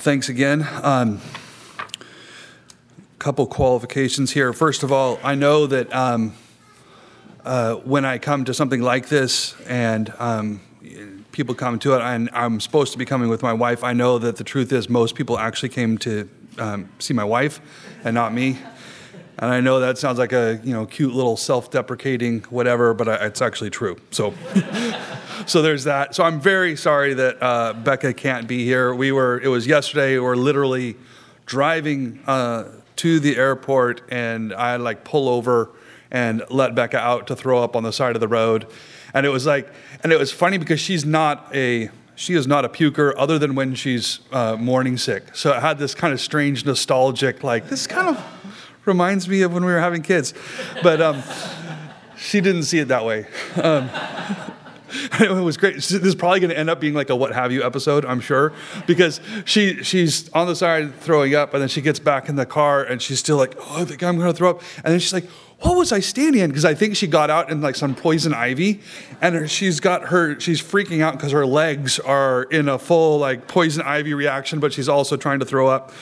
thanks again. Um, couple qualifications here. First of all, I know that um, uh, when I come to something like this and um, people come to it, and I'm supposed to be coming with my wife, I know that the truth is most people actually came to um, see my wife and not me. And I know that sounds like a you know cute little self-deprecating whatever, but I, it's actually true. So, so there's that. So I'm very sorry that uh, Becca can't be here. We were it was yesterday. We are literally driving uh, to the airport, and I like pull over and let Becca out to throw up on the side of the road, and it was like, and it was funny because she's not a she is not a puker other than when she's uh, morning sick. So it had this kind of strange nostalgic like this kind of reminds me of when we were having kids. But um, she didn't see it that way. Um, it was great. This is probably going to end up being like a what have you episode, I'm sure, because she she's on the side throwing up, and then she gets back in the car and she's still like, oh, I think I'm going to throw up, and then she's like, what was I standing in? Because I think she got out in like some poison ivy, and her, she's got her she's freaking out because her legs are in a full like poison ivy reaction, but she's also trying to throw up.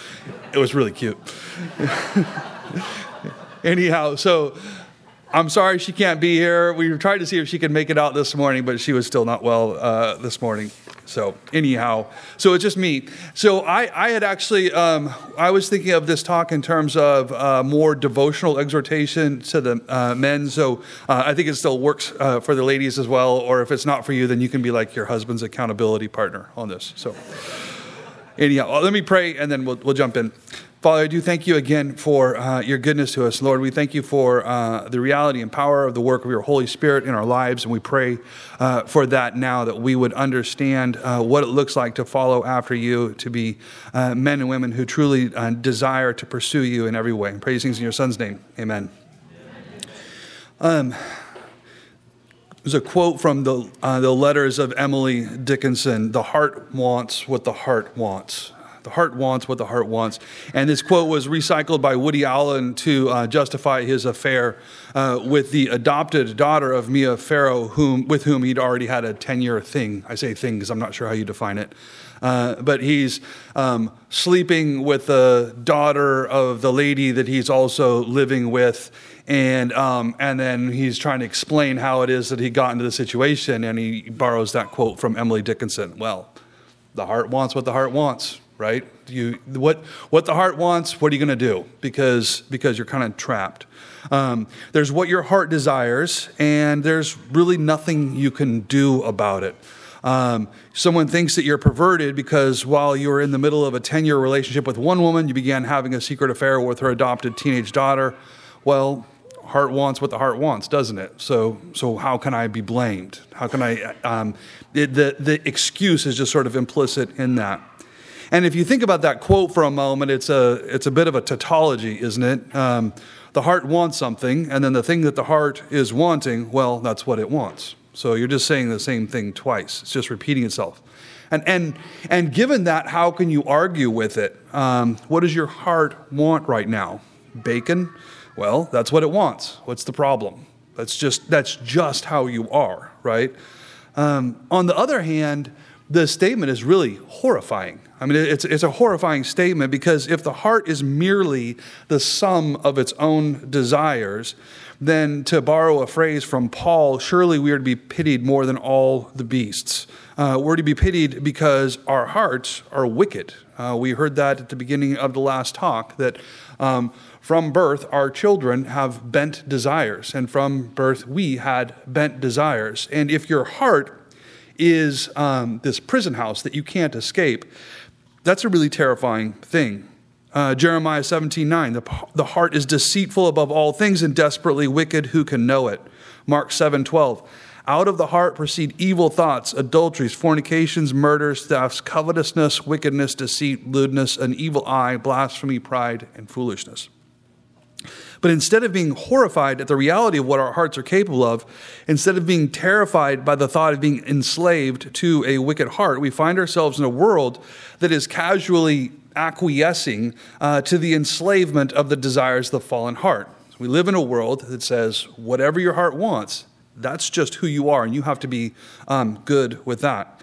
It was really cute. Anyhow, so I'm sorry she can't be here. We tried to see if she could make it out this morning, but she was still not well uh, this morning. So anyhow, so it's just me. So I, I had actually, um, I was thinking of this talk in terms of uh, more devotional exhortation to the uh, men. So uh, I think it still works uh, for the ladies as well. Or if it's not for you, then you can be like your husband's accountability partner on this. So anyhow, let me pray and then we'll, we'll jump in. Father, I do thank you again for uh, your goodness to us. Lord, we thank you for uh, the reality and power of the work of your Holy Spirit in our lives. And we pray uh, for that now, that we would understand uh, what it looks like to follow after you, to be uh, men and women who truly uh, desire to pursue you in every way. Praise things in your Son's name. Amen. Um, there's a quote from the, the letters of Emily Dickinson The heart wants what the heart wants. The heart wants what the heart wants. And this quote was recycled by Woody Allen to uh, justify his affair uh, with the adopted daughter of Mia Farrow, whom, with whom he'd already had a 10 year thing. I say thing because I'm not sure how you define it. Uh, but he's um, sleeping with the daughter of the lady that he's also living with. And, um, and then he's trying to explain how it is that he got into the situation. And he borrows that quote from Emily Dickinson. Well, the heart wants what the heart wants right? You, what, what the heart wants, what are you going to do? Because, because you're kind of trapped. Um, there's what your heart desires, and there's really nothing you can do about it. Um, someone thinks that you're perverted because while you were in the middle of a 10 year relationship with one woman, you began having a secret affair with her adopted teenage daughter. Well, heart wants what the heart wants, doesn't it? So, so how can I be blamed? How can I? Um, it, the the excuse is just sort of implicit in that. And if you think about that quote for a moment, it's a, it's a bit of a tautology, isn't it? Um, the heart wants something, and then the thing that the heart is wanting, well, that's what it wants. So you're just saying the same thing twice. It's just repeating itself. And, and, and given that, how can you argue with it? Um, what does your heart want right now? Bacon? Well, that's what it wants. What's the problem? That's just, that's just how you are, right? Um, on the other hand, the statement is really horrifying. I mean, it's, it's a horrifying statement because if the heart is merely the sum of its own desires, then to borrow a phrase from Paul, surely we are to be pitied more than all the beasts. Uh, we're to be pitied because our hearts are wicked. Uh, we heard that at the beginning of the last talk that um, from birth our children have bent desires, and from birth we had bent desires. And if your heart is um, this prison house that you can't escape, that's a really terrifying thing. Uh, Jeremiah 17 9, the, the heart is deceitful above all things and desperately wicked. Who can know it? Mark 7 12, out of the heart proceed evil thoughts, adulteries, fornications, murders, thefts, covetousness, wickedness, deceit, lewdness, an evil eye, blasphemy, pride, and foolishness. But instead of being horrified at the reality of what our hearts are capable of, instead of being terrified by the thought of being enslaved to a wicked heart, we find ourselves in a world that is casually acquiescing uh, to the enslavement of the desires of the fallen heart. We live in a world that says, whatever your heart wants, that's just who you are, and you have to be um, good with that.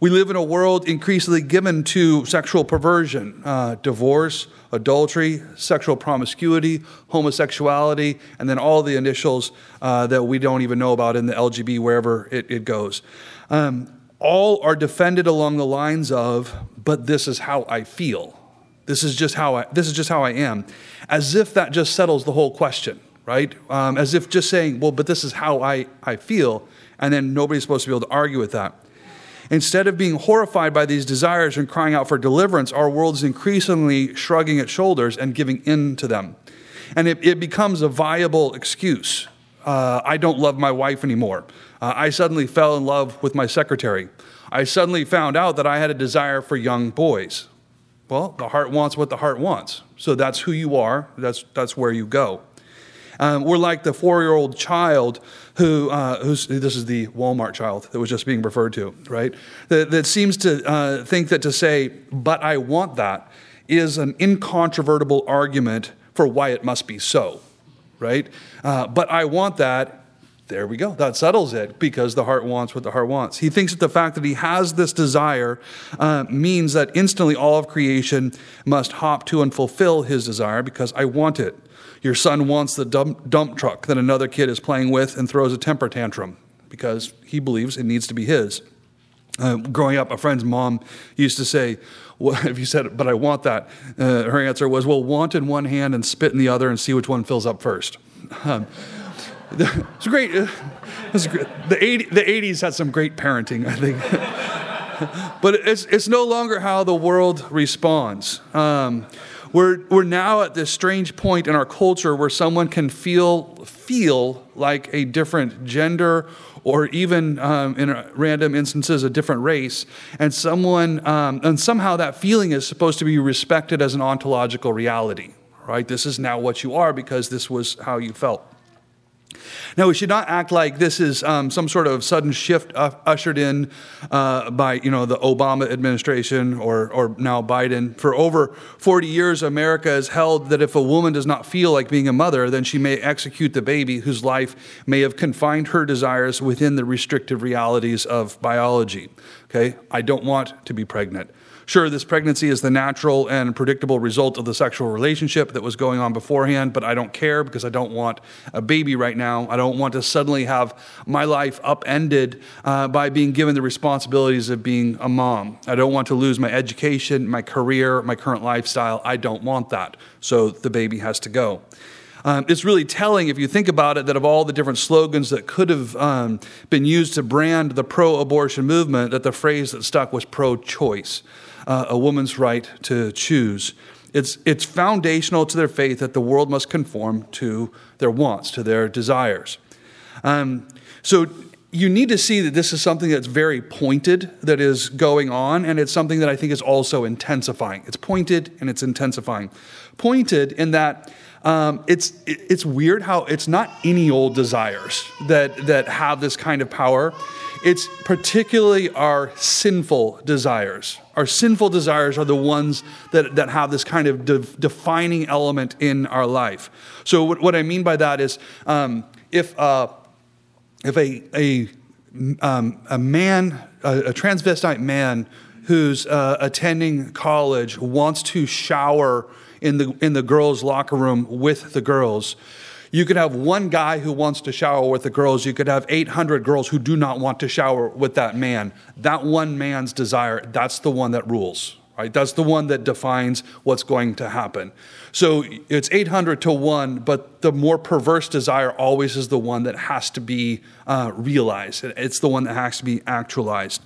We live in a world increasingly given to sexual perversion, uh, divorce, adultery, sexual promiscuity, homosexuality, and then all the initials uh, that we don't even know about in the LGB, wherever it, it goes. Um, all are defended along the lines of, but this is how I feel. This is just how I, this is just how I am. As if that just settles the whole question, right? Um, as if just saying, well, but this is how I, I feel, and then nobody's supposed to be able to argue with that. Instead of being horrified by these desires and crying out for deliverance, our world is increasingly shrugging its shoulders and giving in to them. And it, it becomes a viable excuse. Uh, I don't love my wife anymore. Uh, I suddenly fell in love with my secretary. I suddenly found out that I had a desire for young boys. Well, the heart wants what the heart wants. So that's who you are, that's, that's where you go. Um, we're like the four year old child who, uh, who's, this is the Walmart child that was just being referred to, right? That, that seems to uh, think that to say, but I want that, is an incontrovertible argument for why it must be so, right? Uh, but I want that there we go. That settles it because the heart wants what the heart wants. He thinks that the fact that he has this desire uh, means that instantly all of creation must hop to and fulfill his desire because I want it. Your son wants the dump, dump truck that another kid is playing with and throws a temper tantrum because he believes it needs to be his. Uh, growing up, a friend's mom used to say, well, if you said, but I want that, uh, her answer was, well, want in one hand and spit in the other and see which one fills up first. Um, it's great. Uh, it's great. The, 80, the 80s had some great parenting, I think. but it's, it's no longer how the world responds. Um, we're, we're now at this strange point in our culture where someone can feel, feel like a different gender or even um, in random instances a different race. And someone um, and somehow that feeling is supposed to be respected as an ontological reality right? This is now what you are because this was how you felt now, we should not act like this is um, some sort of sudden shift ushered in uh, by, you know, the Obama administration or, or now Biden. For over 40 years, America has held that if a woman does not feel like being a mother, then she may execute the baby whose life may have confined her desires within the restrictive realities of biology. Okay, I don't want to be pregnant. Sure, this pregnancy is the natural and predictable result of the sexual relationship that was going on beforehand, but I don't care because I don't want a baby right now. I don't want to suddenly have my life upended uh, by being given the responsibilities of being a mom. I don't want to lose my education, my career, my current lifestyle. I don't want that. So the baby has to go. Um, it's really telling if you think about it that of all the different slogans that could have um, been used to brand the pro abortion movement, that the phrase that stuck was pro choice uh, a woman's right to choose. It's, it's foundational to their faith that the world must conform to their wants, to their desires. Um, so you need to see that this is something that's very pointed that is going on, and it's something that I think is also intensifying. It's pointed and it's intensifying. Pointed in that um, it's it's weird how it's not any old desires that that have this kind of power. It's particularly our sinful desires. Our sinful desires are the ones that, that have this kind of de- defining element in our life. So, what, what I mean by that is um, if, uh, if a, a, um, a man, a, a, transvestite man who's uh, attending college wants to shower in the, in the girls' locker room with the girls, you could have one guy who wants to shower with the girls. You could have 800 girls who do not want to shower with that man. That one man's desire, that's the one that rules, right? That's the one that defines what's going to happen. So it's 800 to 1, but the more perverse desire always is the one that has to be uh, realized. It's the one that has to be actualized.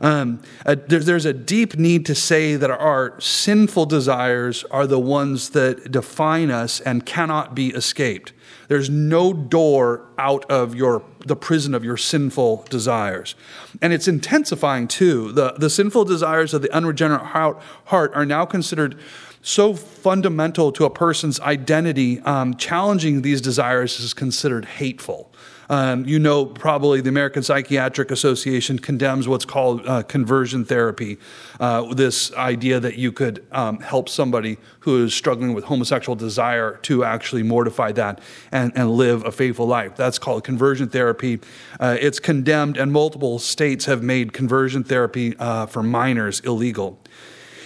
Um, uh, there, there's a deep need to say that our sinful desires are the ones that define us and cannot be escaped. There's no door out of your the prison of your sinful desires. And it's intensifying too. The, the sinful desires of the unregenerate heart, are now considered so fundamental to a person's identity, um, challenging these desires is considered hateful. Um, you know, probably the American Psychiatric Association condemns what's called uh, conversion therapy. Uh, this idea that you could um, help somebody who is struggling with homosexual desire to actually mortify that and, and live a faithful life. That's called conversion therapy. Uh, it's condemned, and multiple states have made conversion therapy uh, for minors illegal.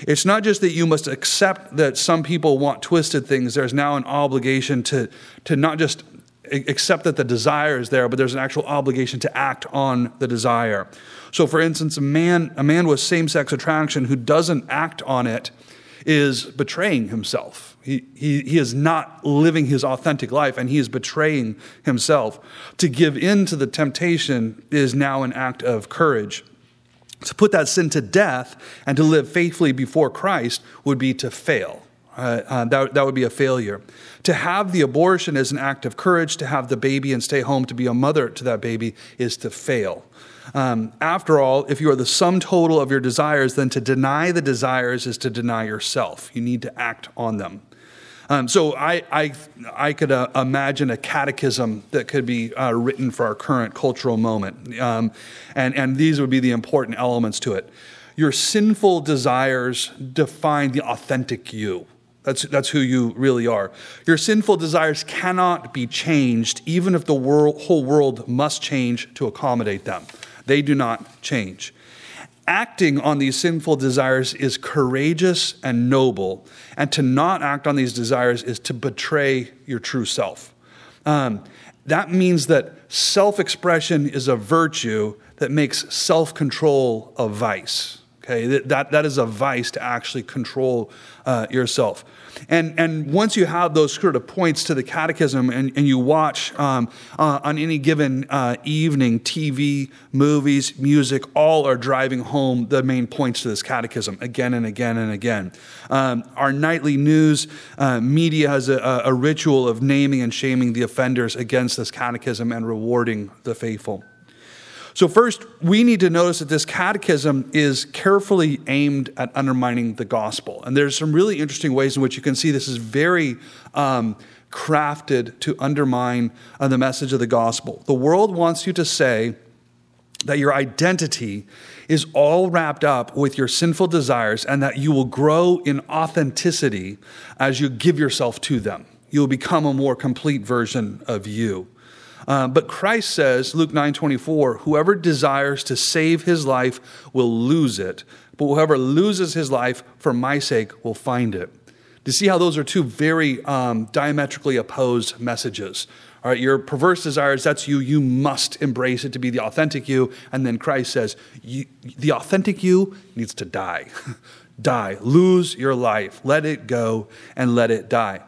It's not just that you must accept that some people want twisted things. There's now an obligation to, to not just accept that the desire is there, but there's an actual obligation to act on the desire. So, for instance, a man, a man with same sex attraction who doesn't act on it is betraying himself. He, he, he is not living his authentic life and he is betraying himself. To give in to the temptation is now an act of courage. To put that sin to death and to live faithfully before Christ would be to fail. Uh, uh, that, that would be a failure. To have the abortion is an act of courage. To have the baby and stay home to be a mother to that baby is to fail. Um, after all, if you are the sum total of your desires, then to deny the desires is to deny yourself. You need to act on them. Um, so I, I, I could uh, imagine a catechism that could be uh, written for our current cultural moment. Um, and, and these would be the important elements to it. Your sinful desires define the authentic you. That's, that's who you really are. Your sinful desires cannot be changed, even if the world, whole world must change to accommodate them. They do not change. Acting on these sinful desires is courageous and noble, and to not act on these desires is to betray your true self. Um, that means that self expression is a virtue that makes self control a vice. Okay, that, that is a vice to actually control uh, yourself. And, and once you have those sort of points to the catechism and, and you watch um, uh, on any given uh, evening, TV, movies, music, all are driving home the main points to this catechism again and again and again. Um, our nightly news uh, media has a, a ritual of naming and shaming the offenders against this catechism and rewarding the faithful. So, first, we need to notice that this catechism is carefully aimed at undermining the gospel. And there's some really interesting ways in which you can see this is very um, crafted to undermine uh, the message of the gospel. The world wants you to say that your identity is all wrapped up with your sinful desires and that you will grow in authenticity as you give yourself to them. You will become a more complete version of you. Uh, but Christ says, Luke 9 24, whoever desires to save his life will lose it, but whoever loses his life for my sake will find it. Do you see how those are two very um, diametrically opposed messages? All right, your perverse desires, that's you. You must embrace it to be the authentic you. And then Christ says, the authentic you needs to die. die. Lose your life. Let it go and let it die.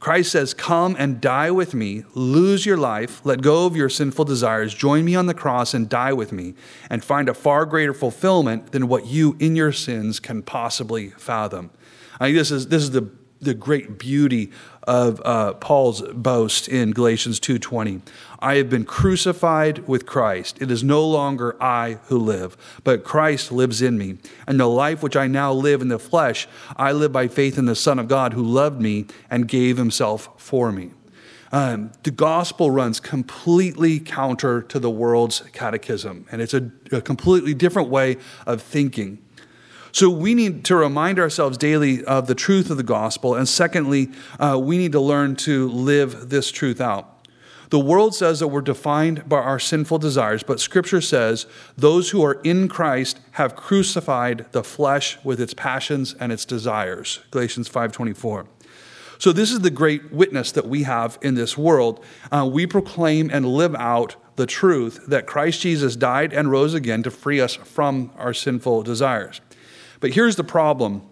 Christ says, Come and die with me, lose your life, let go of your sinful desires, join me on the cross and die with me, and find a far greater fulfillment than what you in your sins can possibly fathom. I think this is, this is the, the great beauty of uh, Paul's boast in Galatians 2:20. I have been crucified with Christ. It is no longer I who live, but Christ lives in me. And the life which I now live in the flesh, I live by faith in the Son of God who loved me and gave himself for me. Um, the gospel runs completely counter to the world's catechism, and it's a, a completely different way of thinking. So we need to remind ourselves daily of the truth of the gospel. And secondly, uh, we need to learn to live this truth out. The world says that we're defined by our sinful desires, but Scripture says those who are in Christ have crucified the flesh with its passions and its desires. Galatians 5:24. So this is the great witness that we have in this world. Uh, we proclaim and live out the truth that Christ Jesus died and rose again to free us from our sinful desires. But here's the problem.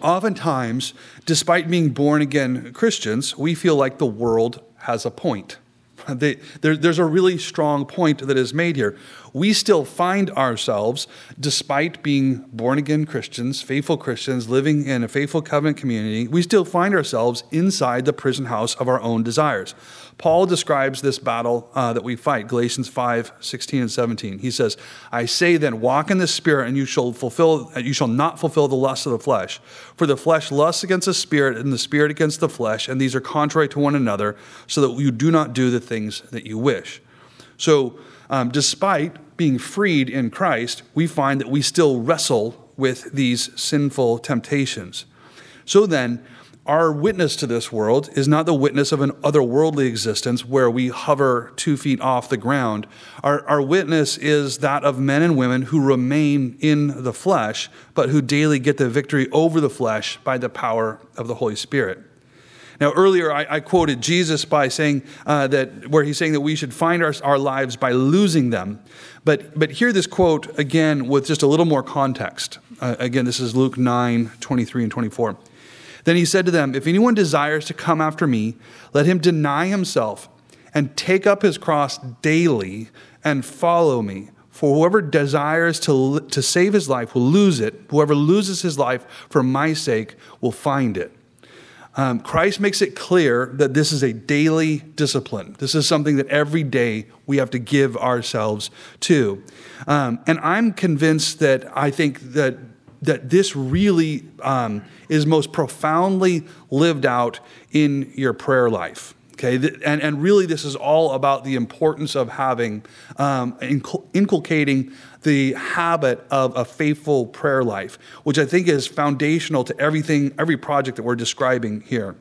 Oftentimes, despite being born again Christians, we feel like the world has a point. They, there, there's a really strong point that is made here. We still find ourselves, despite being born again Christians, faithful Christians, living in a faithful covenant community, we still find ourselves inside the prison house of our own desires. Paul describes this battle uh, that we fight, Galatians 5, 16 and 17. He says, I say then, walk in the spirit, and you shall fulfill you shall not fulfill the lusts of the flesh. For the flesh lusts against the spirit, and the spirit against the flesh, and these are contrary to one another, so that you do not do the things that you wish. So, um, despite being freed in Christ, we find that we still wrestle with these sinful temptations. So then, our witness to this world is not the witness of an otherworldly existence where we hover two feet off the ground. Our, our witness is that of men and women who remain in the flesh, but who daily get the victory over the flesh by the power of the Holy Spirit. Now, earlier I, I quoted Jesus by saying uh, that, where he's saying that we should find our, our lives by losing them. But, but hear this quote again with just a little more context. Uh, again, this is Luke 9 23 and 24. Then he said to them, If anyone desires to come after me, let him deny himself and take up his cross daily and follow me. For whoever desires to, to save his life will lose it. Whoever loses his life for my sake will find it. Um, Christ makes it clear that this is a daily discipline. This is something that every day we have to give ourselves to. Um, and I'm convinced that I think that that this really um, is most profoundly lived out in your prayer life. Okay, and, and really, this is all about the importance of having, um, inculcating the habit of a faithful prayer life, which I think is foundational to everything, every project that we're describing here.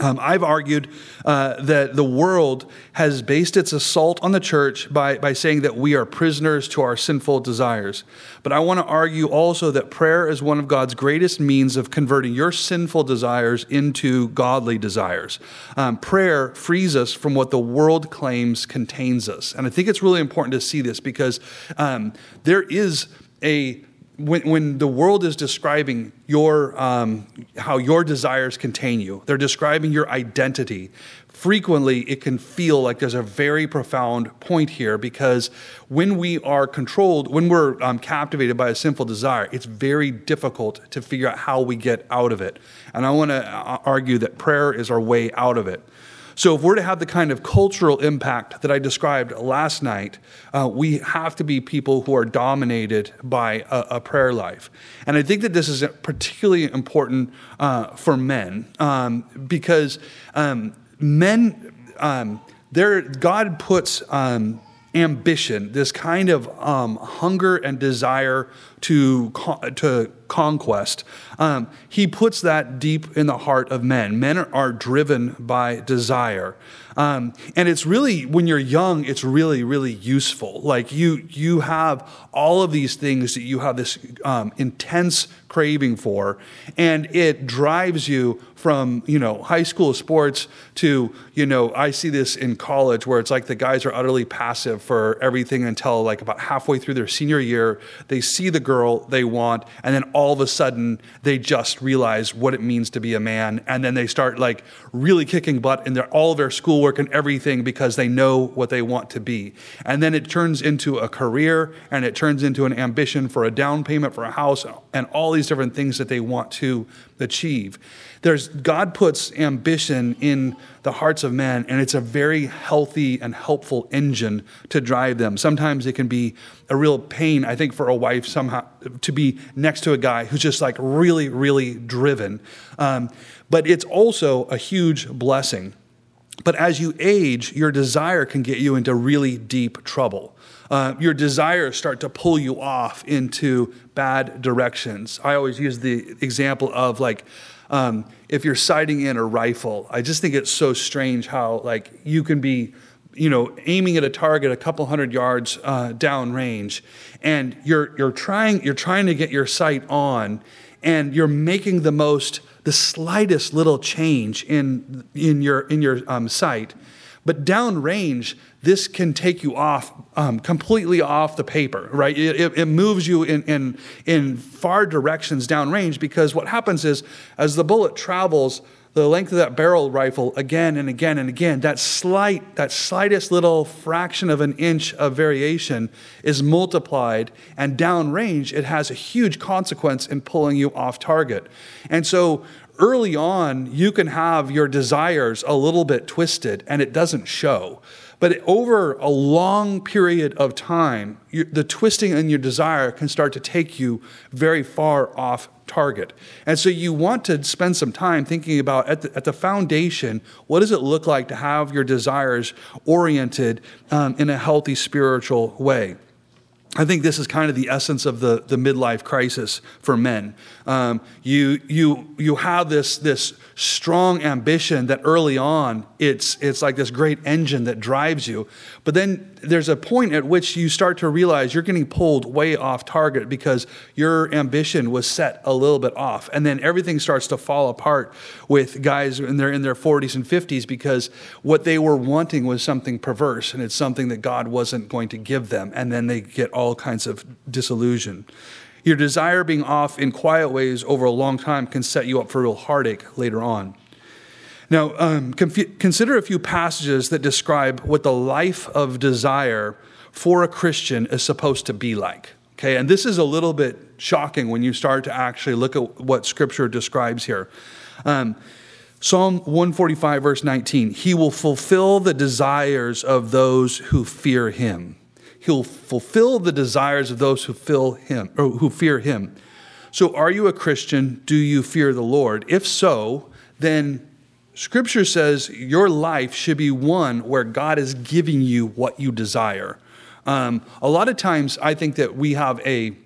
Um, I've argued uh, that the world has based its assault on the church by, by saying that we are prisoners to our sinful desires. But I want to argue also that prayer is one of God's greatest means of converting your sinful desires into godly desires. Um, prayer frees us from what the world claims contains us. And I think it's really important to see this because um, there is a when, when the world is describing your, um, how your desires contain you, they're describing your identity. Frequently, it can feel like there's a very profound point here because when we are controlled, when we're um, captivated by a sinful desire, it's very difficult to figure out how we get out of it. And I want to uh, argue that prayer is our way out of it. So, if we're to have the kind of cultural impact that I described last night, uh, we have to be people who are dominated by a, a, prayer life. And I think that this is particularly important uh, for men um, because um, men, um, God puts um, ambition, this kind of um, hunger and desire to, to conquest, um, he puts that deep in the heart of men. Men are driven by desire. Um, and it's really, when you're young, it's really, really useful. Like you, you have all of these things that you have this um, intense craving for, and it drives you from, you know, high school sports to, you know, I see this in college where it's like the guys are utterly passive for everything until like about halfway through their senior year. They see the girl they want, and then all of a sudden they just realize what it means to be a man, and then they start like really kicking butt in their all of their schoolwork and everything because they know what they want to be. And then it turns into a career and it turns into an ambition for a down payment for a house and all these different things that they want to achieve. There's God puts ambition in the hearts of men, and it's a very healthy and helpful engine to drive them. Sometimes it can be a real pain, I think, for a wife somehow to be next to a guy who's just like really, really driven. Um, but it's also a huge blessing. But as you age, your desire can get you into really deep trouble. Uh, your desires start to pull you off into bad directions. I always use the example of like, um, if you're sighting in a rifle, I just think it's so strange how like you can be, you know, aiming at a target a couple hundred yards uh, down range, and you're you're trying you're trying to get your sight on, and you're making the most the slightest little change in in your in your um, sight, but downrange this can take you off um, completely off the paper, right? It, it, moves you in, in, in far directions downrange because what happens is as the bullet travels the length of that barrel rifle again and again and again, that slight, that slightest little fraction of an inch of variation is multiplied, and downrange, it has a huge consequence in pulling you off target. And so early on, you can have your desires a little bit twisted and it doesn't show. But over a long period of time, you, the twisting in your desire can start to take you very far off target. And so you want to spend some time thinking about at the, at the foundation, what does it look like to have your desires oriented um, in a healthy spiritual way? I think this is kind of the essence of the, the midlife crisis for men. Um, you, you, you have this, this strong ambition that early on it's, it's like this great engine that drives you. But then there's a point at which you start to realize you're getting pulled way off target because your ambition was set a little bit off. And then everything starts to fall apart with guys in their, in their 40s and 50s because what they were wanting was something perverse and it's something that God wasn't going to give them. And then they get all kinds of disillusion. Your desire being off in quiet ways over a long time can set you up for real heartache later on. Now, um, consider a few passages that describe what the life of desire for a Christian is supposed to be like. Okay, and this is a little bit shocking when you start to actually look at what Scripture describes here. Um, Psalm 145, verse 19 He will fulfill the desires of those who fear Him. He'll fulfill the desires of those who feel him or who fear him. So are you a Christian? Do you fear the Lord? If so, then scripture says your life should be one where God is giving you what you desire. Um, a lot of times I think that we have a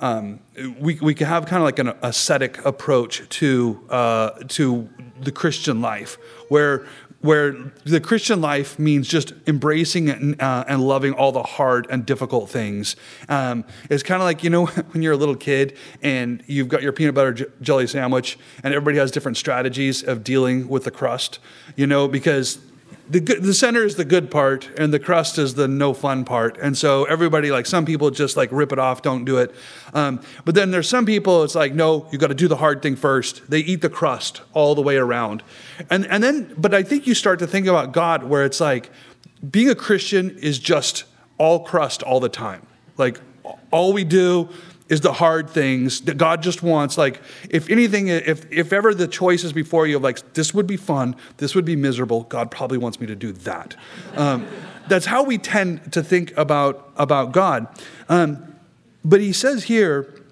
um, we, we can have kind of like an ascetic approach to uh, to the Christian life, where where the Christian life means just embracing and, uh, and loving all the hard and difficult things. Um, it's kind of like, you know, when you're a little kid and you've got your peanut butter j- jelly sandwich and everybody has different strategies of dealing with the crust, you know, because the, the center is the good part and the crust is the no fun part. And so everybody like some people just like rip it off don't do it. Um, but then there's some people it's like no you got to do the hard thing first. They eat the crust all the way around. And, and then but i think you start to think about god where it's like being a christian is just all crust all the time. Like all we do is the hard things that God just wants. Like, if anything, if, if ever the choice is before you of like, this would be fun, this would be miserable, God probably wants me to do that. Um, that's how we tend to think about, about God. Um, but he says here,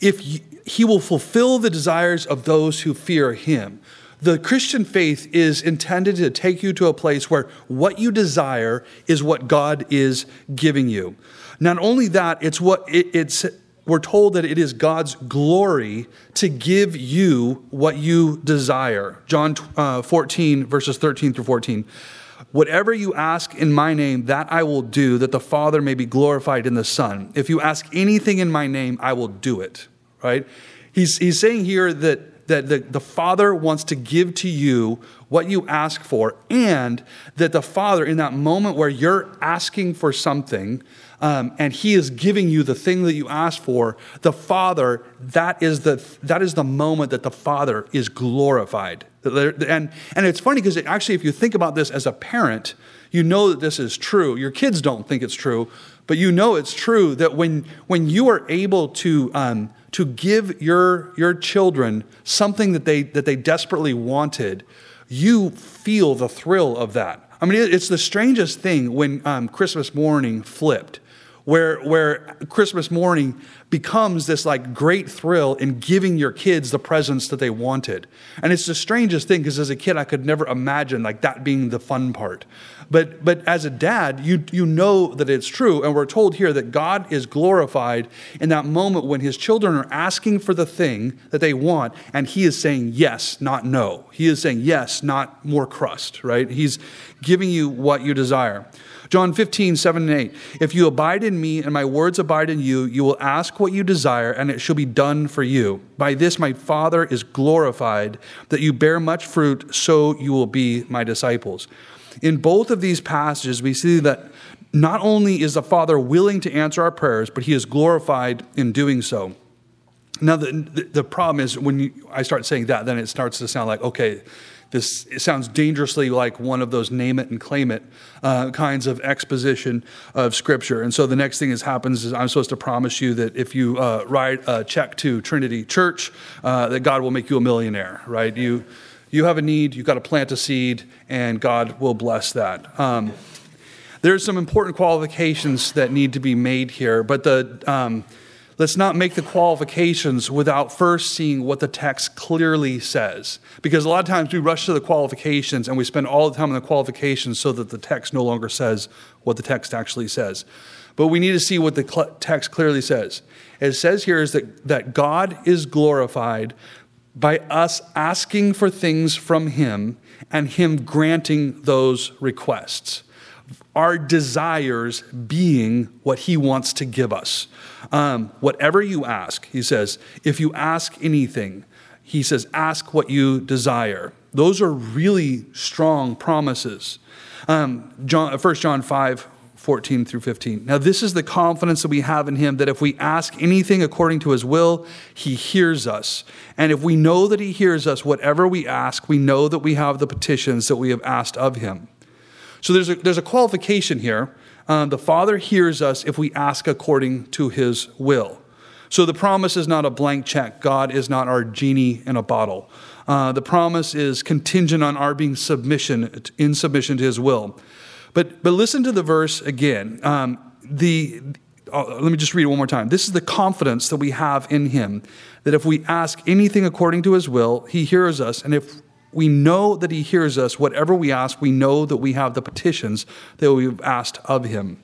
if he will fulfill the desires of those who fear him. The Christian faith is intended to take you to a place where what you desire is what God is giving you. Not only that, it's what it, it's we're told that it is God's glory to give you what you desire. John uh, 14, verses 13 through 14. Whatever you ask in my name, that I will do, that the Father may be glorified in the Son. If you ask anything in my name, I will do it. Right? He's, he's saying here that, that the, the Father wants to give to you what you ask for, and that the Father, in that moment where you're asking for something, um, and he is giving you the thing that you asked for, the Father, that is the, that is the moment that the Father is glorified. And, and it's funny because it, actually, if you think about this as a parent, you know that this is true. Your kids don't think it's true, but you know it's true that when, when you are able to, um, to give your, your children something that they, that they desperately wanted, you feel the thrill of that. I mean, it's the strangest thing when um, Christmas morning flipped where, where Christmas morning becomes this like great thrill in giving your kids the presents that they wanted. And it's the strangest thing because as a kid, I could never imagine like that being the fun part. But, but as a dad, you, you know that it's true. And we're told here that God is glorified in that moment when his children are asking for the thing that they want, and he is saying yes, not no. He is saying yes, not more crust, right? He's giving you what you desire. John 15, 7 and 8. If you abide in me and my words abide in you, you will ask what you desire, and it shall be done for you. By this my Father is glorified, that you bear much fruit, so you will be my disciples. In both of these passages, we see that not only is the Father willing to answer our prayers, but he is glorified in doing so. Now, the, the problem is when you, I start saying that, then it starts to sound like, okay, this it sounds dangerously like one of those name it and claim it uh, kinds of exposition of Scripture. And so the next thing that happens is I'm supposed to promise you that if you uh, write a check to Trinity Church, uh, that God will make you a millionaire, right? You, you have a need, you've got to plant a seed, and God will bless that. Um, There's some important qualifications that need to be made here, but the, um, let's not make the qualifications without first seeing what the text clearly says. Because a lot of times we rush to the qualifications and we spend all the time on the qualifications so that the text no longer says what the text actually says. But we need to see what the text clearly says. It says here is that, that God is glorified by us asking for things from Him and Him granting those requests. Our desires being what He wants to give us. Um, whatever you ask, He says, if you ask anything, He says, ask what you desire. Those are really strong promises. Um, John, 1 John 5 14 through 15. Now, this is the confidence that we have in Him that if we ask anything according to His will, He hears us. And if we know that He hears us, whatever we ask, we know that we have the petitions that we have asked of Him. So there's a, there's a qualification here. Uh, the Father hears us if we ask according to His will. So the promise is not a blank check. God is not our genie in a bottle. Uh, the promise is contingent on our being submission in submission to His will. But, but listen to the verse again. Um, the, uh, let me just read it one more time. This is the confidence that we have in Him that if we ask anything according to His will, He hears us. And if we know that He hears us, whatever we ask, we know that we have the petitions that we've asked of Him.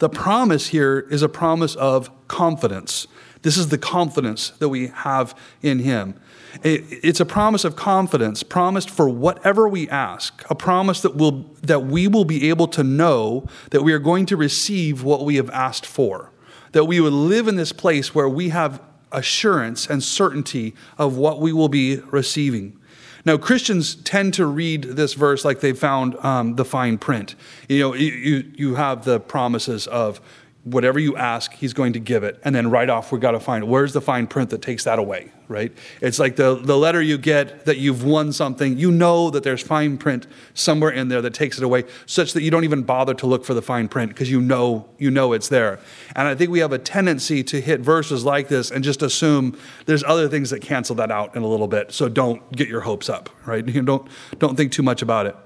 The promise here is a promise of confidence. This is the confidence that we have in Him. It's a promise of confidence, promised for whatever we ask, a promise that, will, that we will be able to know that we are going to receive what we have asked for, that we would live in this place where we have assurance and certainty of what we will be receiving. Now, Christians tend to read this verse like they found um, the fine print. You know, you, you have the promises of whatever you ask, he's going to give it. And then right off, we got to find where's the fine print that takes that away, right? It's like the, the letter you get that you've won something, you know that there's fine print somewhere in there that takes it away, such that you don't even bother to look for the fine print because you know you know it's there. And I think we have a tendency to hit verses like this and just assume there's other things that cancel that out in a little bit. So don't get your hopes up, right? Don't don't think too much about it.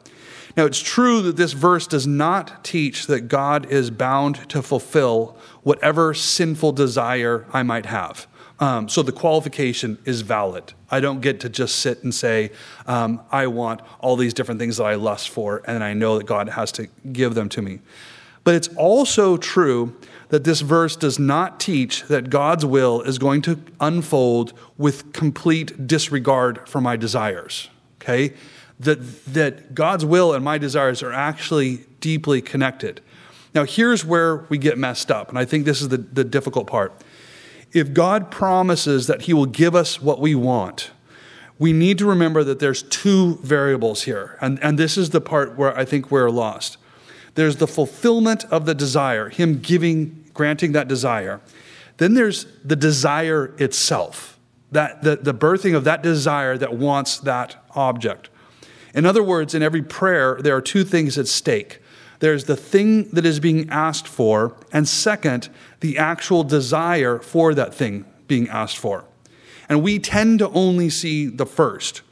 Now, it's true that this verse does not teach that God is bound to fulfill whatever sinful desire I might have. Um, so the qualification is valid. I don't get to just sit and say, um, I want all these different things that I lust for, and I know that God has to give them to me. But it's also true that this verse does not teach that God's will is going to unfold with complete disregard for my desires. Okay? That, that God's will and my desires are actually deeply connected. Now, here's where we get messed up, and I think this is the, the difficult part. If God promises that He will give us what we want, we need to remember that there's two variables here, and, and this is the part where I think we're lost. There's the fulfillment of the desire, Him giving, granting that desire. Then there's the desire itself, that the, the birthing of that desire that wants that object. In other words, in every prayer, there are two things at stake there's the thing that is being asked for, and second, the actual desire for that thing being asked for. And we tend to only see the first.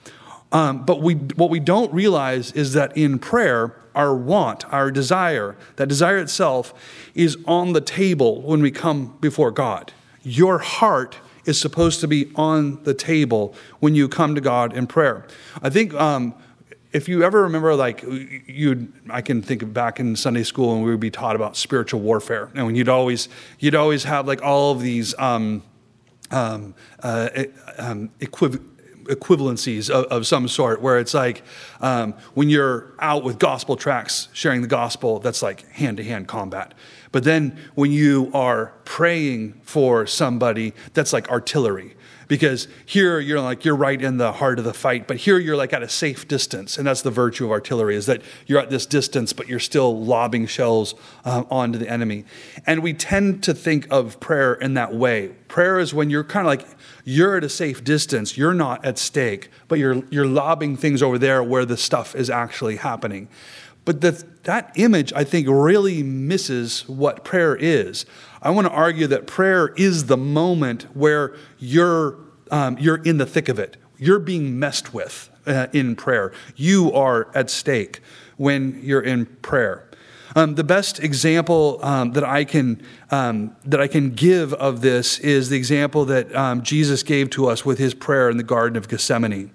Um, but we, what we don't realize is that in prayer, our want, our desire, that desire itself is on the table when we come before God. Your heart is supposed to be on the table when you come to God in prayer. I think um, if you ever remember, like you, I can think back in Sunday school and we would be taught about spiritual warfare, and when you'd always, you'd always have like all of these um, um, uh, um, equiv- equivalencies of, of, some sort, where it's like um, when you're out with gospel tracts sharing the gospel, that's like hand to hand combat. But then when you are praying for somebody, that's like artillery because here you're like you're right in the heart of the fight but here you're like at a safe distance. And that's the virtue of artillery is that you're at this distance but you're still lobbing shells uh, onto the enemy. And we tend to think of prayer in that way. Prayer is when you're kind of like you're at a safe distance. You're not at stake but you're you're lobbing things over there where the stuff is actually happening but that, that image, I think, really misses what prayer is. I want to argue that prayer is the moment where you're, um, you're in the thick of it. You're being messed with uh, in prayer. You are at stake when you're in prayer. Um, the best example um, that I can um, that I can give of this is the example that um, Jesus gave to us with his prayer in the Garden of Gethsemane.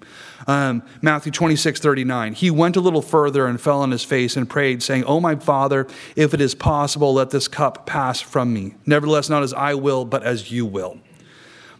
Um, Matthew 26, 39. He went a little further and fell on his face and prayed, saying, "Oh my Father, if it is possible, let this cup pass from me. Nevertheless, not as I will, but as you will."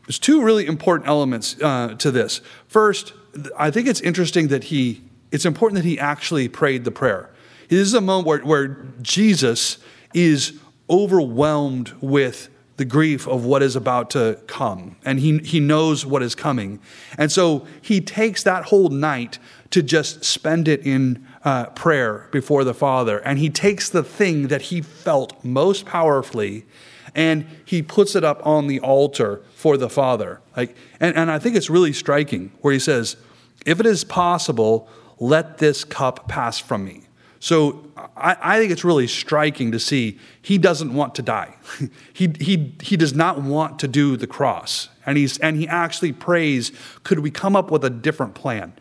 There's two really important elements uh, to this. First, I think it's interesting that he. It's important that he actually prayed the prayer. Is a moment where, where Jesus is overwhelmed with the grief of what is about to come, and he, he knows what is coming. And so he takes that whole night to just spend it in uh, prayer before the Father. And he takes the thing that he felt most powerfully and he puts it up on the altar for the Father. Like, and, and I think it's really striking where he says, If it is possible, let this cup pass from me. So I, I, think it's really striking to see he doesn't want to die. he, he, he does not want to do the cross. And, he's, and he actually prays, could we come up with a different plan?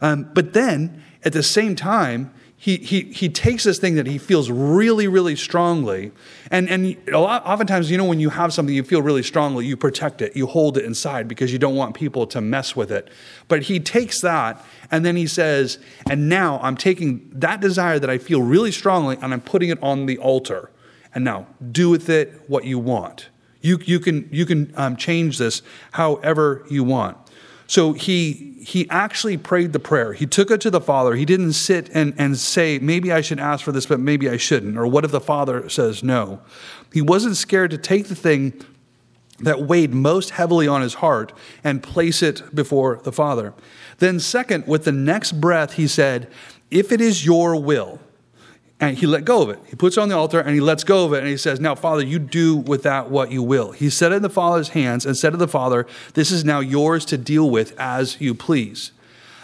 Um, but then at the same time, he, he, he takes this thing that he feels really, really strongly. And, and a lot, oftentimes, you know, when you have something you feel really strongly, you protect it, you hold it inside because you don't want people to mess with it. But he takes that and then he says, and now I'm taking that desire that I feel really strongly and I'm putting it on the altar. And now do with it what you want. You, you can, you can um, change this however you want. So he, he actually prayed the prayer. He took it to the Father. He didn't sit and, and say, maybe I should ask for this, but maybe I shouldn't. Or what if the Father says no? He wasn't scared to take the thing that weighed most heavily on his heart and place it before the Father. Then, second, with the next breath, he said, If it is your will, and he let go of it. He puts it on the altar and he lets go of it and he says, Now, Father, you do with that what you will. He set it in the Father's hands and said to the Father, This is now yours to deal with as you please.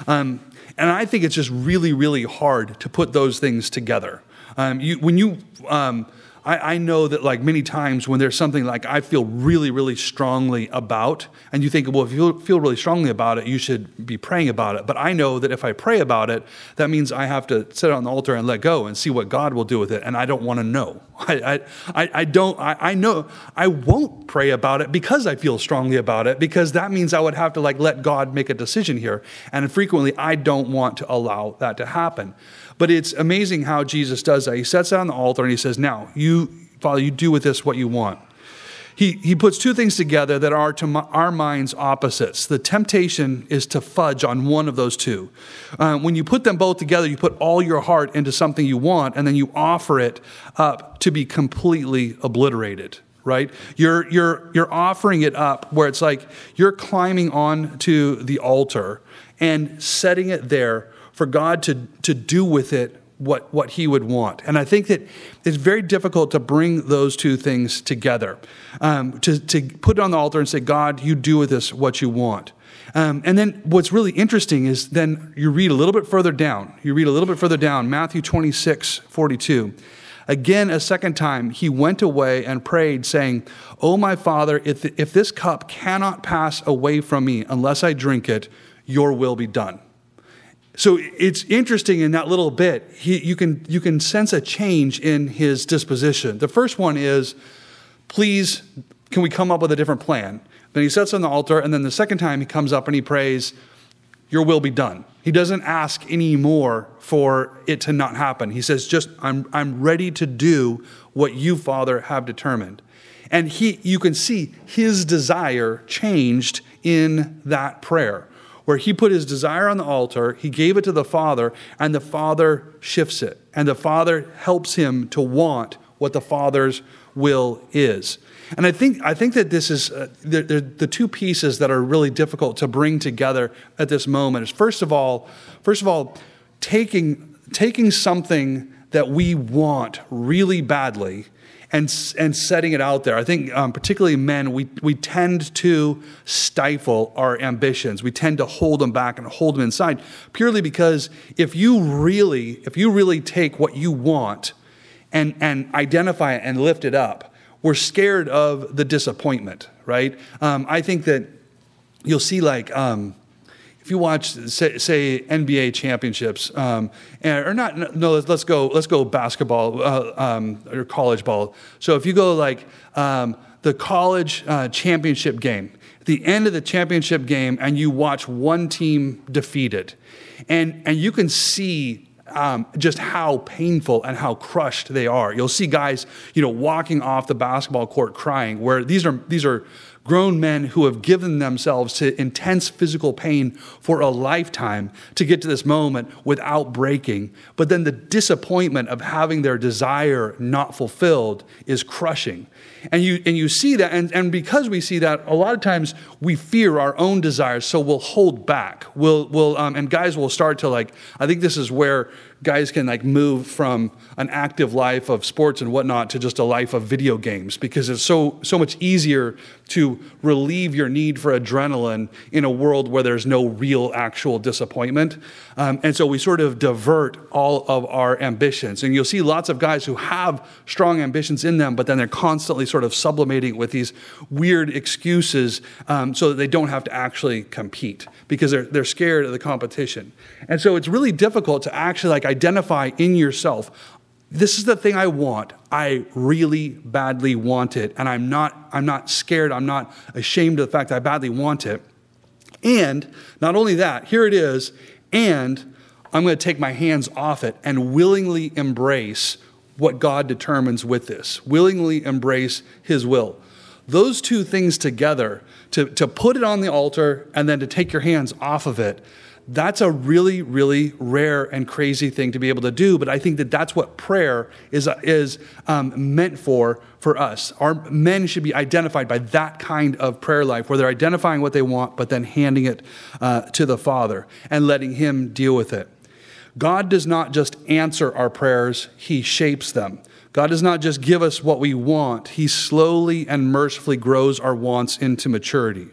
Um, and I think it's just really, really hard to put those things together. Um, you, when you. Um, I, I know that like many times when there's something like I feel really, really strongly about, and you think, well, if you feel really strongly about it, you should be praying about it. But I know that if I pray about it, that means I have to sit on the altar and let go and see what God will do with it. And I don't want to know. I, I, I don't, I, I know I won't pray about it because I feel strongly about it, because that means I would have to like let God make a decision here. And frequently I don't want to allow that to happen. But it's amazing how Jesus does that. He sets it on the altar and he says, Now, you, Father, you do with this what you want. He, he puts two things together that are to our minds opposites. The temptation is to fudge on one of those two. Uh, when you put them both together, you put all your heart into something you want, and then you offer it up to be completely obliterated right you're you're you're offering it up where it's like you're climbing on to the altar and setting it there for God to, to do with it what, what he would want. And I think that it's very difficult to bring those two things together, um, to, to put it on the altar and say, God, you do with this what you want. Um, and then what's really interesting is then you read a little bit further down. You read a little bit further down, Matthew 26, 42. Again, a second time, he went away and prayed, saying, Oh, my Father, if, if this cup cannot pass away from me unless I drink it, your will be done. So it's interesting in that little bit, he, you, can, you can sense a change in his disposition. The first one is, please, can we come up with a different plan? Then he sets on the altar, and then the second time he comes up and he prays, Your will be done. He doesn't ask anymore for it to not happen. He says, Just, I'm, I'm ready to do what you, Father, have determined. And he, you can see his desire changed in that prayer where he put his desire on the altar, he gave it to the Father, and the Father shifts it. And the Father helps him to want what the Father's will is. And I think, I think that this is uh, the, the, the, two pieces that are really difficult to bring together at this moment is first of all, first of all, taking, taking something that we want really badly and, and setting it out there. I think, um, particularly men, we, we tend to stifle our ambitions. We tend to hold them back and hold them inside purely because if you really, if you really take what you want and, and identify it and lift it up, we're scared of the disappointment, right? Um, I think that you'll see like, um, if you watch, say, say NBA championships, um, and, or not, no, let's, go, let's go basketball uh, um, or college ball. So if you go like um, the college uh, championship game, the end of the championship game, and you watch one team defeated, and, and you can see um, just how painful and how crushed they are. You'll see guys, you know, walking off the basketball court crying. Where these are these are grown men who have given themselves to intense physical pain for a lifetime to get to this moment without breaking. But then the disappointment of having their desire not fulfilled is crushing. And you, and you see that, and, and because we see that, a lot of times we fear our own desires, so we'll hold back. We'll, we'll, um, and guys will start to like, I think this is where guys can like move from an active life of sports and whatnot to just a life of video games because it's so so much easier to relieve your need for adrenaline in a world where there's no real actual disappointment. Um, and so we sort of divert all of our ambitions. And you'll see lots of guys who have strong ambitions in them but then they're constantly sort of sublimating with these weird excuses um, so that they don't have to actually compete because they're, they're scared of the competition. And so it's really difficult to actually like identify in yourself this is the thing I want. I really badly want it. And I'm not, I'm not scared. I'm not ashamed of the fact that I badly want it. And not only that, here it is. And I'm going to take my hands off it and willingly embrace what God determines with this, willingly embrace His will. Those two things together, to, to put it on the altar and then to take your hands off of it, that's a really, really rare and crazy thing to be able to do. But I think that that's what prayer is, is um, meant for for us. Our men should be identified by that kind of prayer life where they're identifying what they want, but then handing it uh, to the Father and letting Him deal with it. God does not just answer our prayers, He shapes them. God does not just give us what we want, He slowly and mercifully grows our wants into maturity.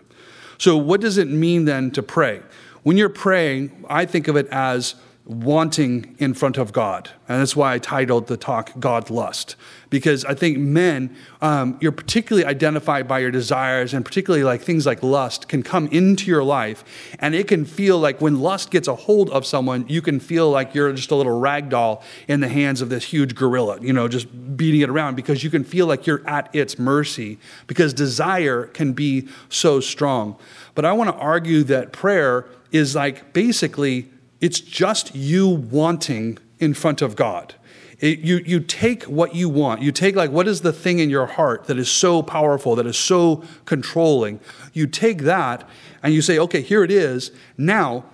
So, what does it mean then to pray? When you're praying, I think of it as wanting in front of God. And that's why I titled the talk God Lust. Because I think men, um, you're particularly identified by your desires, and particularly like things like lust can come into your life. And it can feel like when lust gets a hold of someone, you can feel like you're just a little rag doll in the hands of this huge gorilla, you know, just beating it around because you can feel like you're at its mercy because desire can be so strong. But I want to argue that prayer is like basically it's just you wanting in front of God. It, you, you take what you want. You take, like, what is the thing in your heart that is so powerful, that is so controlling? You take that and you say, okay, here it is. Now,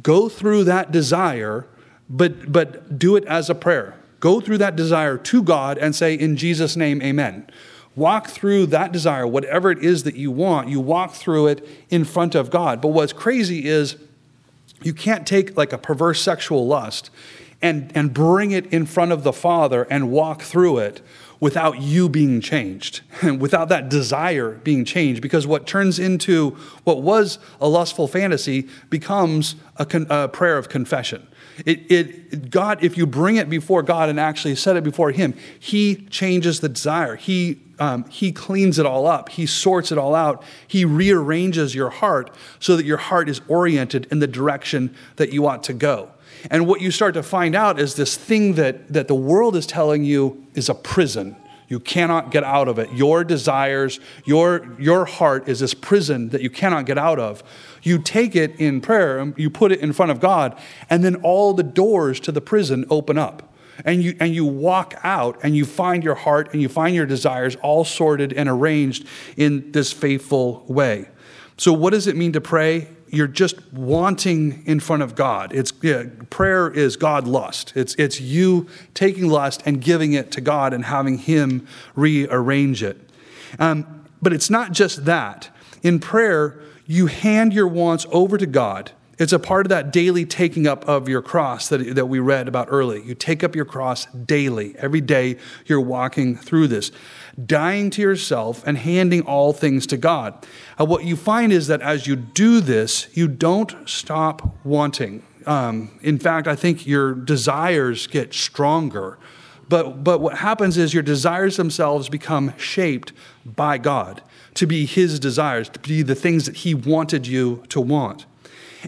go through that desire, but, but do it as a prayer. Go through that desire to God and say, in Jesus' name, amen. Walk through that desire, whatever it is that you want, you walk through it in front of God. But what's crazy is you can't take like a perverse sexual lust and, and bring it in front of the Father and walk through it without you being changed, and without that desire being changed. Because what turns into what was a lustful fantasy becomes a, con- a prayer of confession. It, it, God, if you bring it before God and actually set it before Him, He changes the desire. He, um, he cleans it all up. He sorts it all out. He rearranges your heart so that your heart is oriented in the direction that you ought to go. And what you start to find out is this thing that, that the world is telling you is a prison. You cannot get out of it. Your desires, your, your heart is this prison that you cannot get out of. You take it in prayer, um, you put it in front of God, and then all the doors to the prison open up. And you, and you walk out and you find your heart and you find your desires all sorted and arranged in this faithful way. So, what does it mean to pray? You're just wanting in front of God. It's yeah, prayer is God lust. It's it's you taking lust and giving it to God and having Him rearrange it. Um, but it's not just that. In prayer, you hand your wants over to God. It's a part of that daily taking up of your cross that, that we read about early. You take up your cross daily. Every day you're walking through this, dying to yourself and handing all things to God. And what you find is that as you do this, you don't stop wanting. Um, in fact, I think your desires get stronger. But, but what happens is your desires themselves become shaped by God to be His desires, to be the things that He wanted you to want.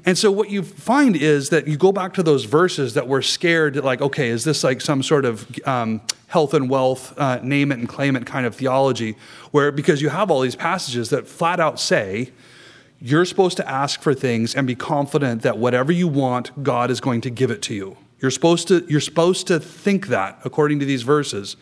And so what you find is that you go back to those verses that we're scared, like, okay, is this like some sort of um, health and wealth, uh, name it and claim it kind of theology, where because you have all these passages that flat out say, you're supposed to ask for things and be confident that whatever you want, God is going to give it to you. You're supposed to, you're supposed to think that according to these verses.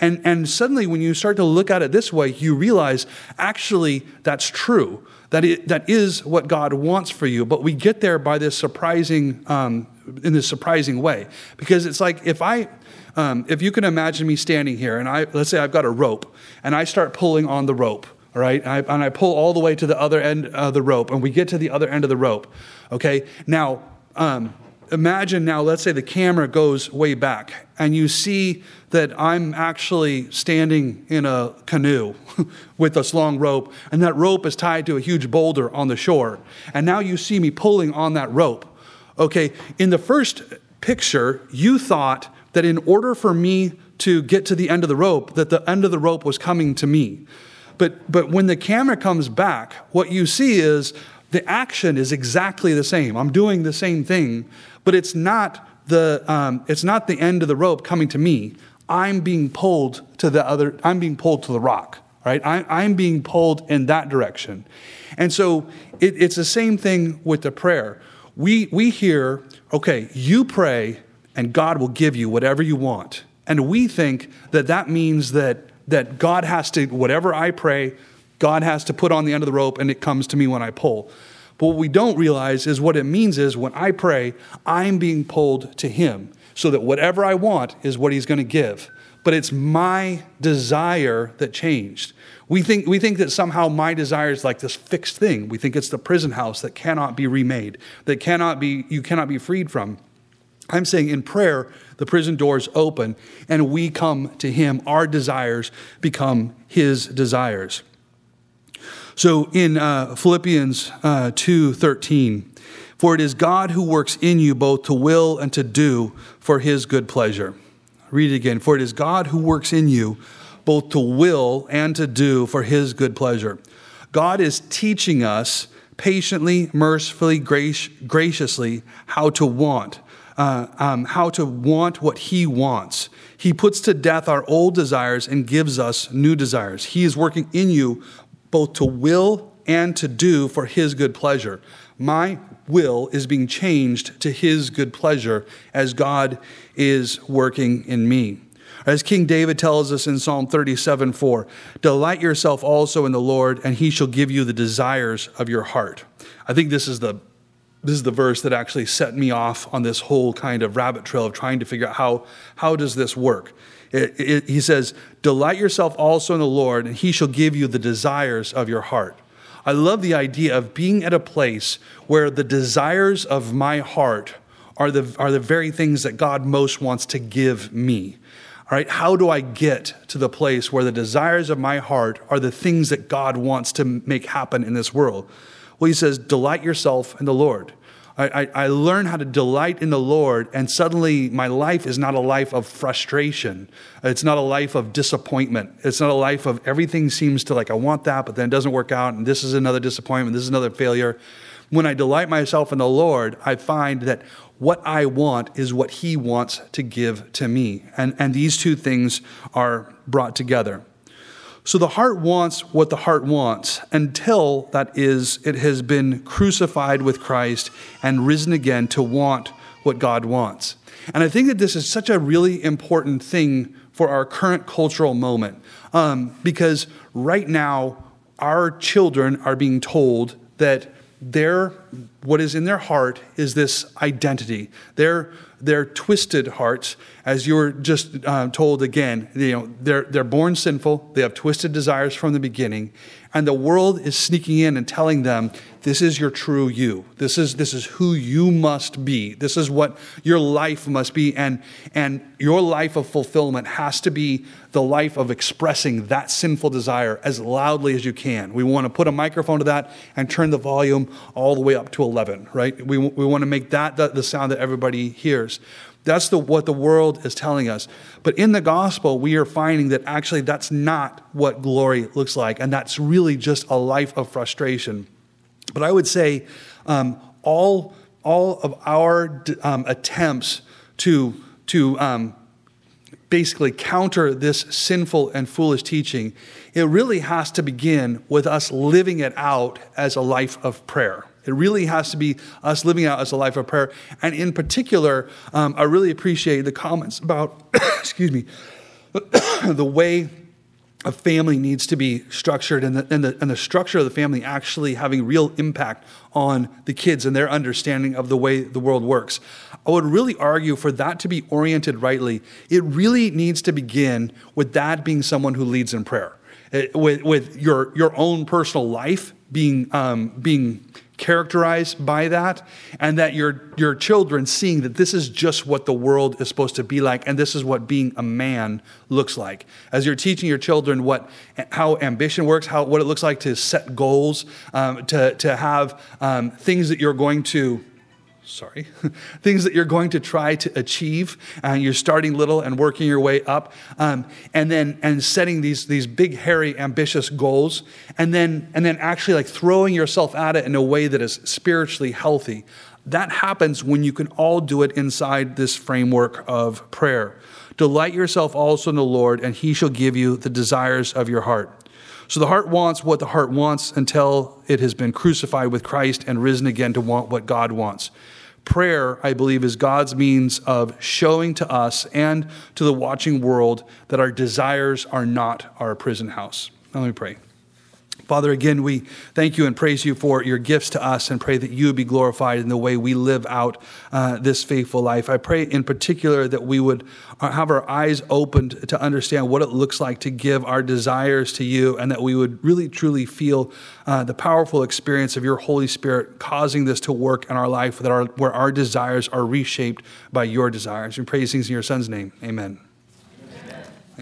And, and suddenly, when you start to look at it this way, you realize actually that's true. That, it, that is what God wants for you. But we get there by this surprising, um, in this surprising way. Because it's like if I, um, if you can imagine me standing here and I, let's say I've got a rope and I start pulling on the rope, all right, and I, and I pull all the way to the other end of the rope and we get to the other end of the rope, okay? Now, um, imagine now, let's say the camera goes way back and you see that I'm actually standing in a canoe with this long rope, and that rope is tied to a huge boulder on the shore. And now you see me pulling on that rope. Okay, in the first picture, you thought that in order for me to get to the end of the rope, that the end of the rope was coming to me. But, but when the camera comes back, what you see is the action is exactly the same. I'm doing the same thing, but it's not the, um, it's not the end of the rope coming to me. I'm being pulled to the other, I'm being pulled to the rock, right? I, am being pulled in that direction. And so it, it's the same thing with the prayer. We, we hear, okay, you pray and God will give you whatever you want. And we think that that means that, that God has to, whatever I pray, God has to put on the end of the rope and it comes to me when I pull. But what we don't realize is what it means is when I pray, I'm being pulled to Him so that whatever I want is what He's going to give. But it's my desire that changed. We think, we think that somehow my desire is like this fixed thing. We think it's the prison house that cannot be remade, that cannot be, you cannot be freed from. I'm saying in prayer, the prison doors open and we come to Him. Our desires become His desires. So in uh, Philippians uh, 2 13, for it is God who works in you both to will and to do for his good pleasure. Read it again. For it is God who works in you both to will and to do for his good pleasure. God is teaching us patiently, mercifully, graciously how to want, uh, um, how to want what he wants. He puts to death our old desires and gives us new desires. He is working in you both to will and to do for his good pleasure. My will is being changed to his good pleasure as God is working in me. As King David tells us in Psalm 37 4, delight yourself also in the Lord, and he shall give you the desires of your heart. I think this is the this is the verse that actually set me off on this whole kind of rabbit trail of trying to figure out how, how does this work. It, it, he says, Delight yourself also in the Lord, and he shall give you the desires of your heart. I love the idea of being at a place where the desires of my heart are the, are the very things that God most wants to give me. All right, how do I get to the place where the desires of my heart are the things that God wants to make happen in this world? Well, he says, Delight yourself in the Lord. I, I, learn how to delight in the Lord, and suddenly my life is not a life of frustration. It's not a life of disappointment. It's not a life of everything seems to like, I want that, but then it doesn't work out, and this is another disappointment, this is another failure. When I delight myself in the Lord, I find that what I want is what He wants to give to me. And, and these two things are brought together. So the heart wants what the heart wants until that is it has been crucified with Christ and risen again to want what God wants. And I think that this is such a really important thing for our current cultural moment um, because right now our children are being told that their what is in their heart is this identity. Their their twisted hearts, as you were just uh, told again, you know, they're, they're born sinful, they have twisted desires from the beginning, and the world is sneaking in and telling them, this is your true you. This is, this is who you must be. This is what your life must be. And, and your life of fulfillment has to be the life of expressing that sinful desire as loudly as you can. We want to put a microphone to that and turn the volume all the way up to 11, right? We, we want to make that the, the sound that everybody hears. That's the, what the world is telling us. But in the gospel, we are finding that actually that's not what glory looks like, and that's really just a life of frustration. But I would say um, all, all of our um, attempts to, to um, basically counter this sinful and foolish teaching, it really has to begin with us living it out as a life of prayer. It really has to be us living out as a life of prayer. And in particular, um, I really appreciate the comments about, excuse me, the way a family needs to be structured and the, and, the, and the structure of the family actually having real impact on the kids and their understanding of the way the world works. I would really argue for that to be oriented rightly, it really needs to begin with that being someone who leads in prayer, it, with, with your, your own personal life being, um, being characterized by that and that your your children seeing that this is just what the world is supposed to be like and this is what being a man looks like. As you're teaching your children what how ambition works how what it looks like to set goals um, to to have um, things that you're going to sorry, things that you're going to try to achieve. And uh, you're starting little and working your way up, um, and then and setting these these big, hairy, ambitious goals, and then and then actually like throwing yourself at it in a way that is spiritually healthy. That happens when you can all do it inside this framework of prayer. Delight yourself also in the Lord, and He shall give you the desires of your heart. So the heart wants what the heart wants until it has been crucified with Christ and risen again to want what God wants. Prayer, I believe, is God's means of showing to us and to the watching world that our desires are not our prison house. Let me pray. Father, again, we thank you and praise you for your gifts to us and pray that you be glorified in the way we live out uh, this faithful life. I pray in particular that we would uh, have our eyes opened to understand what it looks like to give our desires to you and that we would really truly feel uh, the powerful experience of your Holy Spirit causing this to work in our life, that our, where our desires are reshaped by your desires. We praise things in your Son's name. Amen.